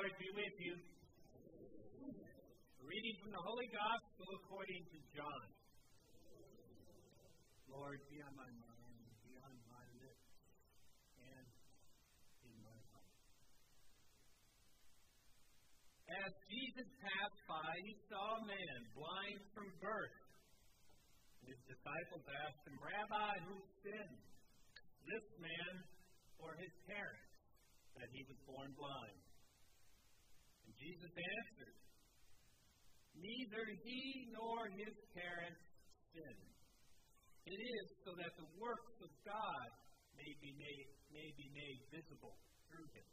Lord be with you. A reading from the Holy Gospel according to John. Lord, be on my mind, be on my lips, and in my heart. As Jesus passed by, he saw a man blind from birth. His disciples asked him, Rabbi, who sinned, this man or his parents, that he was born blind? Jesus answered, Neither he nor his parents sinned. It is so that the works of God may be made, may be made visible through him.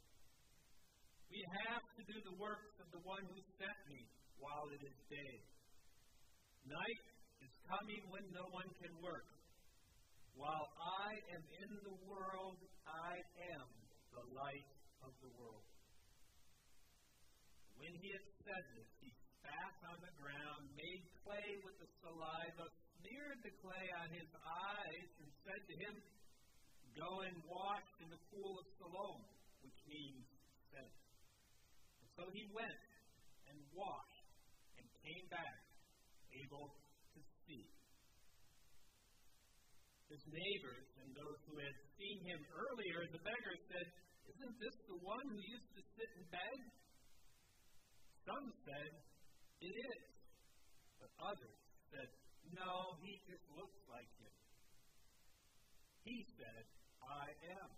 We have to do the works of the one who sent me while it is day. Night is coming when no one can work. While I am in the world, I am the light of the world. When he had said this, he spat on the ground, made clay with the saliva, smeared the clay on his eyes, and said to him, Go and wash in the pool of Siloam, which means sent. So he went and washed and came back, able to see. His neighbors and those who had seen him earlier a beggar said, Isn't this the one who used to sit and beg? Some said, It is. But others said, No, he just looks like him. He said, I am.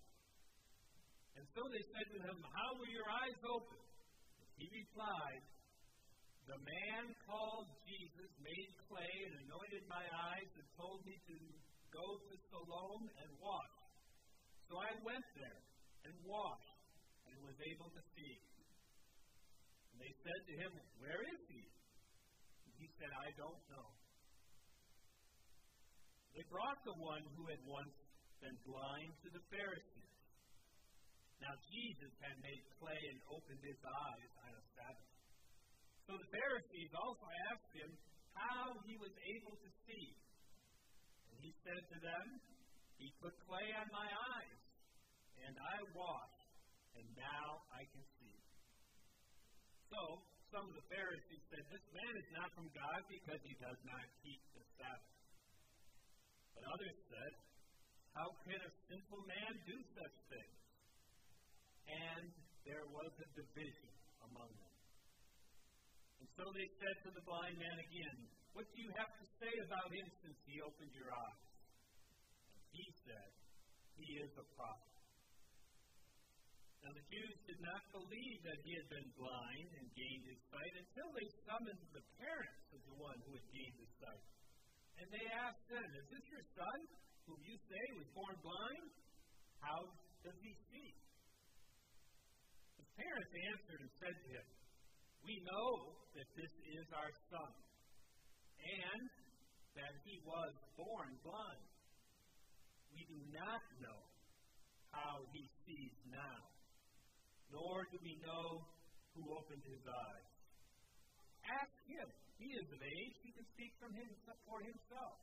And so they said to him, How were your eyes open? He replied, The man called Jesus made clay and anointed my eyes and told me to go to Siloam and wash. So I went there and washed and was able to see. They said to him, Where is he? And he said, I don't know. They brought the one who had once been blind to the Pharisees. Now Jesus had made clay and opened his eyes on a Sabbath. So the Pharisees also asked him how he was able to see. And he said to them, He put clay on my eyes, and I washed, and now I can see. So, some of the Pharisees said, This man is not from God because he does not keep the Sabbath. But others said, How can a sinful man do such things? And there was a division among them. And so they said to the blind man again, What do you have to say about him since he opened your eyes? And he said, He is a prophet. Now the Jews did not believe that he had been blind and gained his sight until they summoned the parents of the one who had gained his sight. And they asked them, Is this your son, whom you say was born blind? How does he see? His parents answered and said to him, We know that this is our son, and that he was born blind. We do not know how he sees now nor do we know who opened his eyes. Ask him. He is of age. He can speak from him for himself.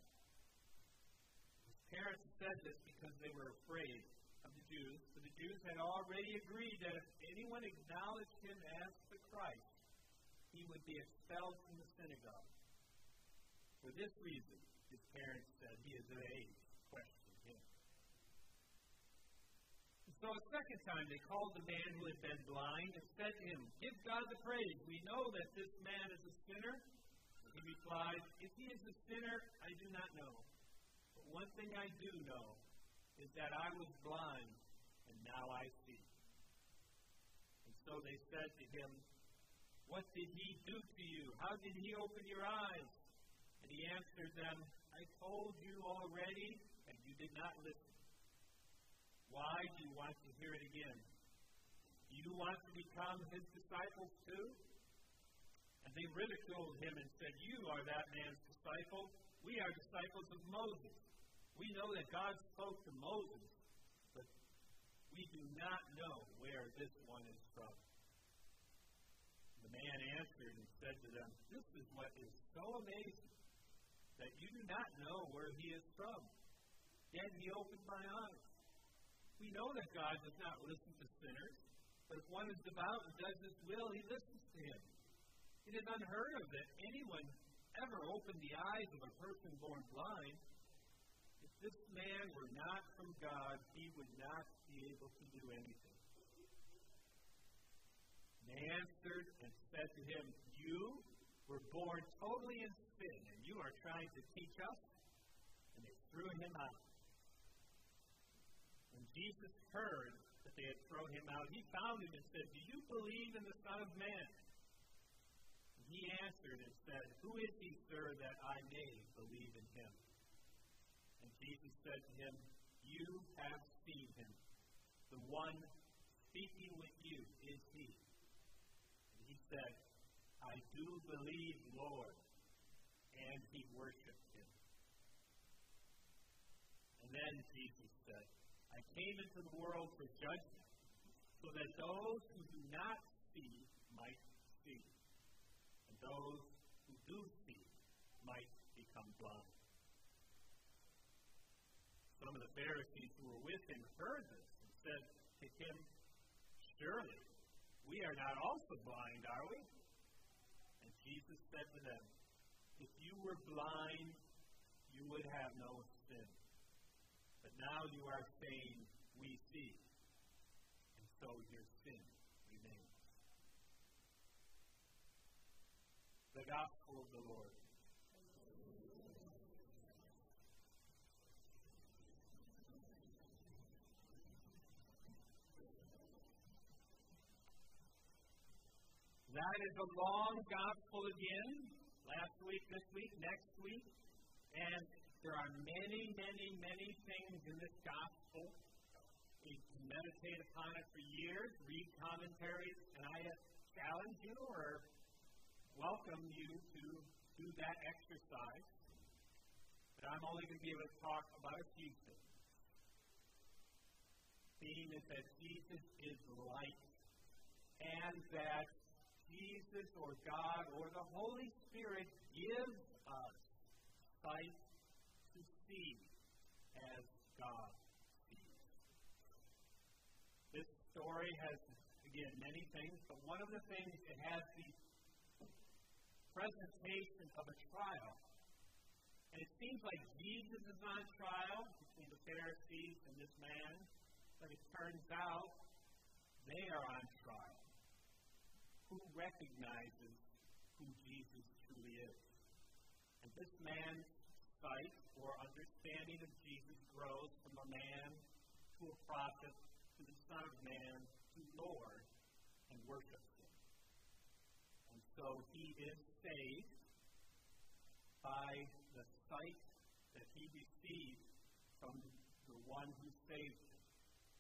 His parents said this because they were afraid of the Jews, for the Jews had already agreed that if anyone acknowledged him as the Christ, he would be expelled from the synagogue. For this reason, his parents said, He is of age. So a second time they called the man who had been blind and said to him, Give God the praise. We know that this man is a sinner. He replied, If he is a sinner, I do not know. But one thing I do know is that I was blind, and now I see. And so they said to him, What did he do to you? How did he open your eyes? And he answered them, I told you already, and you did not listen. Why do you want to hear it again? Do you want to become his disciples too? And they ridiculed him and said, You are that man's disciple. We are disciples of Moses. We know that God spoke to Moses, but we do not know where this one is from. The man answered and said to them, This is what is so amazing that you do not know where he is from. Yet he opened my eyes. We know that God does not listen to sinners, But if one is devout and does his will, he listens to him. It is unheard of that anyone ever opened the eyes of a person born blind. If this man were not from God, he would not be able to do anything. They answered and said to him, You were born totally in sin, and you are trying to teach us? And they threw him out. Jesus heard that they had thrown him out, he found him and said, Do you believe in the Son of Man? And he answered and said, Who is he, sir, that I may believe in him? And Jesus said to him, You have seen him. The one speaking with you is he. And he said, I do believe, Lord. And he worshiped him. And then Jesus said, I came into the world for judgment, so that those who do not see might see, and those who do see might become blind. Some of the Pharisees who were with him heard this and said to him, Surely we are not also blind, are we? And Jesus said to them, If you were blind, you would have no now you are saying, We see. And so your sin remains. The Gospel of the Lord. That is a long gospel again. Last week, this week, next week. And there are many, many, many things in this gospel. We can meditate upon it for years, read commentaries, and I challenge you or welcome you to do that exercise. But I'm only going to be able to talk about things. Theme is that Jesus is light, and that Jesus or God or the Holy Spirit gives us sight see as God sees. This story has, again, many things, but one of the things it has the presentation of a trial. And it seems like Jesus is on trial between the Pharisees and this man, but it turns out they are on trial who recognizes who Jesus truly is. And this man's sight or understanding of Jesus grows from a man to a prophet to the Son of Man to Lord and worships him. And so he is saved by the sight that he received from the one who saved him,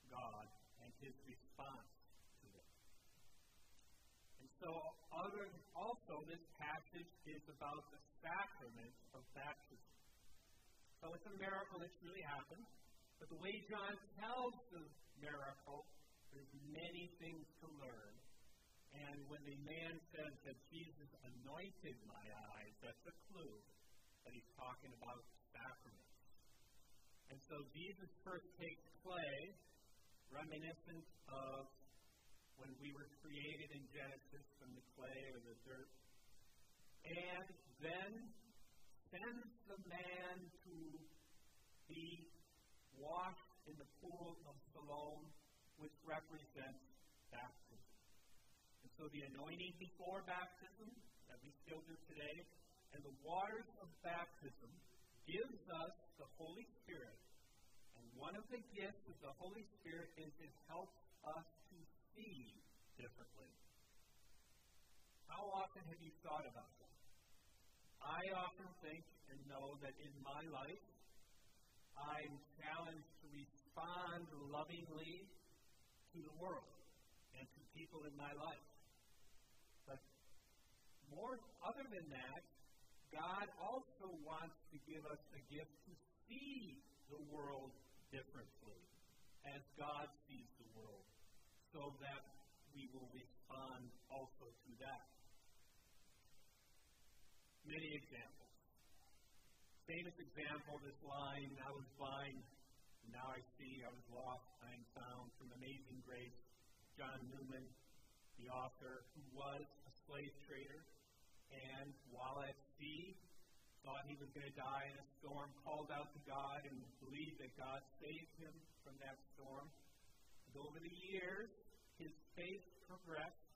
God, and his response to it. And so, other, also, this passage is about the sacrament of baptism. So, it's a miracle that's really happened. But the way John tells the miracle, there's many things to learn. And when the man says that Jesus anointed my eyes, that's a clue that he's talking about sacraments. And so Jesus first takes clay, reminiscent of when we were created in Genesis from the clay or the dirt, and then sends the man to be washed in the pool of Siloam, which represents baptism. And so the anointing before baptism, that we still do today, and the waters of baptism gives us the Holy Spirit. And one of the gifts of the Holy Spirit is it helps us to see differently. How often have you thought about that? I often think and know that in my life, I'm challenged to respond lovingly to the world and to people in my life. But more, other than that, God also wants to give us the gift to see the world differently as God sees the world so that we will respond also to that. Many examples. Famous example, this line, I was blind, now I see, I was lost, I am found, from Amazing Grace. John Newton, the author, who was a slave trader, and while at sea, thought he was going to die in a storm, called out to God and believed that God saved him from that storm. And over the years, his faith progressed,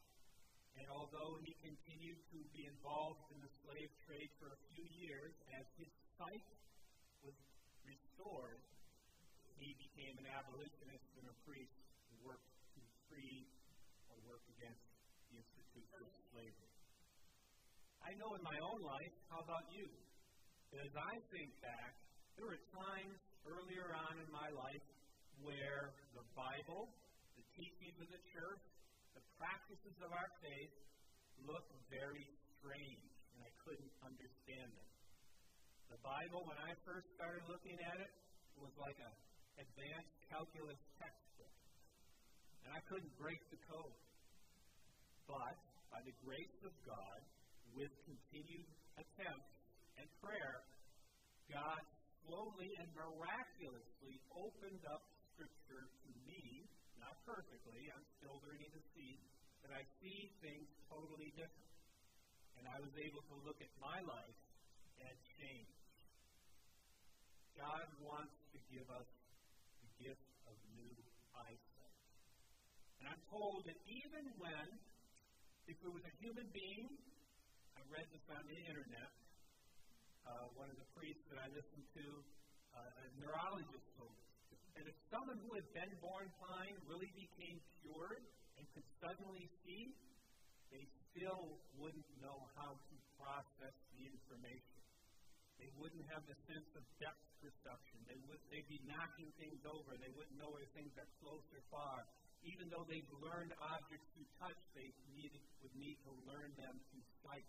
and although he continued to be involved in the slave trade for a few years, as his sight was restored, he became an abolitionist and a priest who worked to free or work against the institution of slavery. I know in my own life, how about you? As I think back, there were times earlier on in my life where the Bible, the teachings of the church, practices of our faith looked very strange, and I couldn't understand them. The Bible, when I first started looking at it, was like an advanced calculus textbook, and I couldn't break the code. But by the grace of God, with continued attempts and prayer, God slowly and miraculously opened up Scripture to me, not perfectly, I'm still learning to see, but I see things totally different. And I was able to look at my life and change. God wants to give us the gift of new eyesight. And I'm told that even when, if it was a human being, I read this on the internet, uh, one of the priests that I listened to, uh, a neurologist told us. And if someone who had been born blind really became cured and could suddenly see, they still wouldn't know how to process the information. They wouldn't have the sense of depth perception. They would, they'd be knocking things over. They wouldn't know whether things are close or far. Even though they've learned objects through touch, they needed, would need to learn them through sight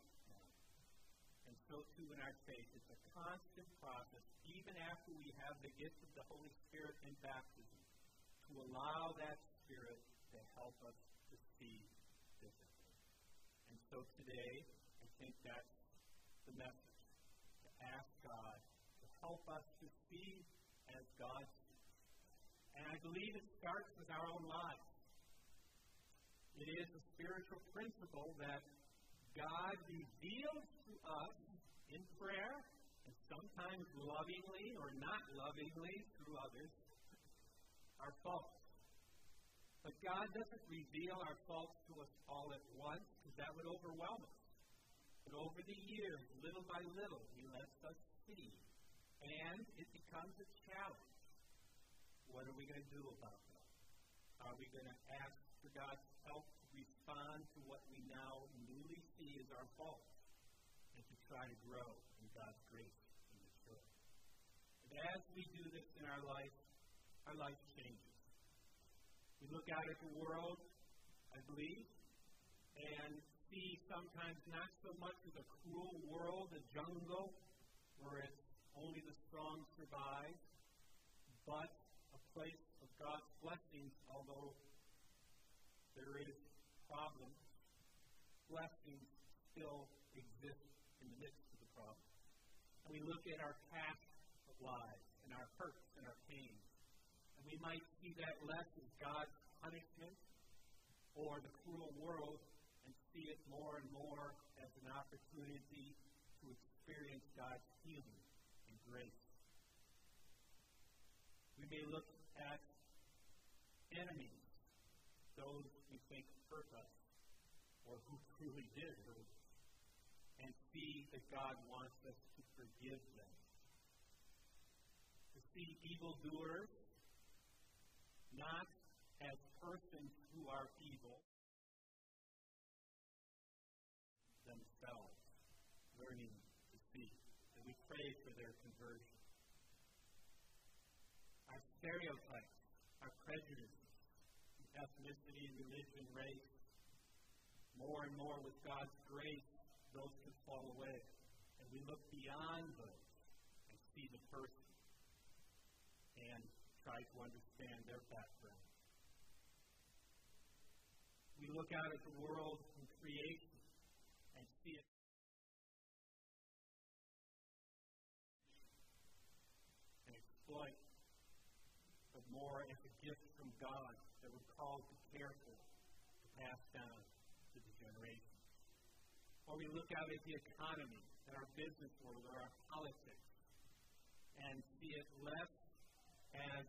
and so too in our faith. It's a constant process, even after we have the gift of the Holy Spirit in baptism, to allow that Spirit to help us to see differently. And so today, I think that's the message to ask God to help us to see as God sees. And I believe it starts with our own lives. It is a spiritual principle that God reveals to us in prayer, and sometimes lovingly or not lovingly through others, our faults. But God doesn't reveal our faults to us all at once, because that would overwhelm us. But over the years, little by little, He lets us see. And it becomes a challenge. What are we going to do about that? Are we going to ask for God's help to respond to what we now newly see as our fault and to try to grow in God's grace and maturity. And as we do this in our life, our life changes. Look out at the world, I believe, and see sometimes not so much of a cruel world, a jungle, where it's only the strong survive, but a place of God's blessings, although there is problems, blessings still exist in the midst of the problem. And we look at our past lives and our hurts and our pains, and we might see that less as God's punishment or the cruel world and see it more and more as an opportunity to experience God's healing and grace. We may look at enemies, those we think hurt us or who truly did hurt us, and see that God wants us to forgive them. To see evildoers not as persons who are evil themselves, learning to see. And we pray for their conversion. Our stereotypes, our prejudices, ethnicity, religion, race. More and more with God's grace, those can fall away. And we look beyond those and see the person and try to understand their background. Look out at the world and creation and see it. And exploit, but more as a gift from God that we're called to care for passed down to the generations. Or we look out at the economy, at our business world, or our politics, and see it less as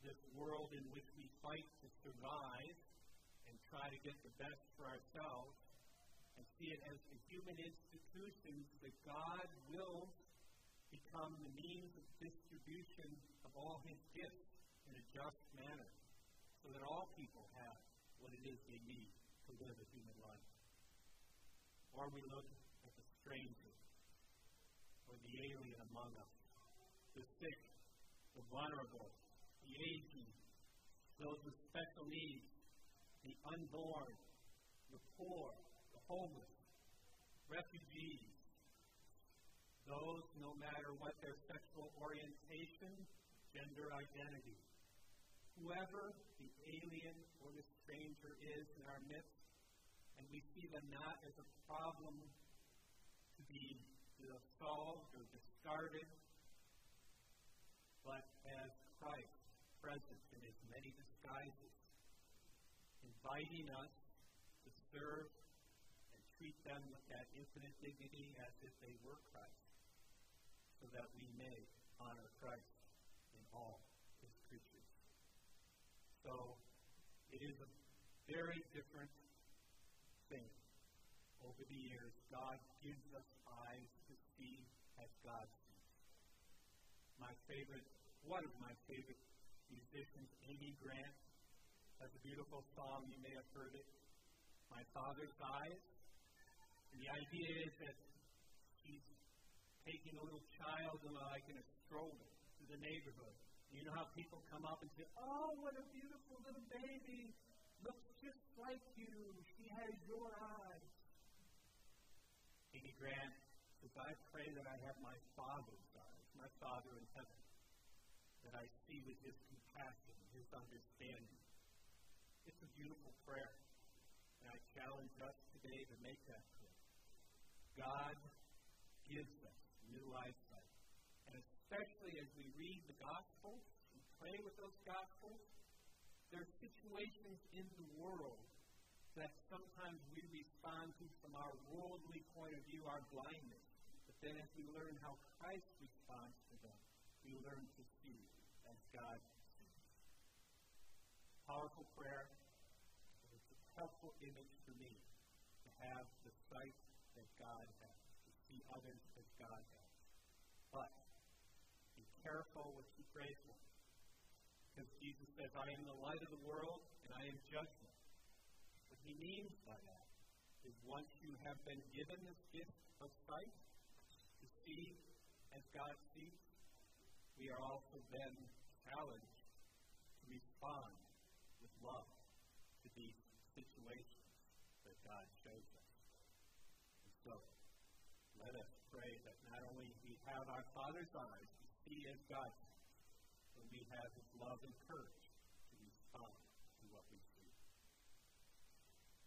this world in which we fight to survive and try to get the best for ourselves, and see it as the human institutions that God wills become the means of distribution of all His gifts in a just manner, so that all people have what it is they need to live a human life. Or we look at the stranger, or the alien among us, the sick, the vulnerable, the aging, those with special needs, the unborn, the poor, the homeless, refugees, those no matter what their sexual orientation, gender identity. Whoever the alien or the stranger is in our midst, and we see them not as a problem to be solved or discarded, but as Christ present in his many disguises, inviting us to serve and treat them with that infinite dignity as if they were Christ, so that we may honor Christ in all his creatures. So it is a very different thing. Over the years, God gives us eyes to see as God sees. My favorite, one of my favorite musicians, Amy Grant, has a beautiful song. You may have heard it. My Father's Eyes. And the idea is that he's taking a little child uh, like in a stroller to the neighborhood. You know how people come up and say, Oh, what a beautiful little baby. Looks just like you. She has your eyes. Amy Grant says, I pray that I have my Father's eyes, my Father in heaven that I see with his compassion, his understanding. Beautiful prayer. And I challenge us today to make that prayer. God gives us new eyesight. And especially as we read the Gospels and pray with those Gospels, there are situations in the world that sometimes we respond to from our worldly point of view, our blindness. But then as we learn how Christ responds to them, we learn to see as God sees. Powerful prayer. Helpful image for me to have the sight that God has, to see others as God has. But be careful what you pray for. Because Jesus says, I am the light of the world and I am judgment. What he means by that is once you have been given this gift of sight to see as God sees, we are also then challenged to respond with love to these situations that God shows us. And so, let us pray that not only we have our Father's eyes to see as God but we have His love and courage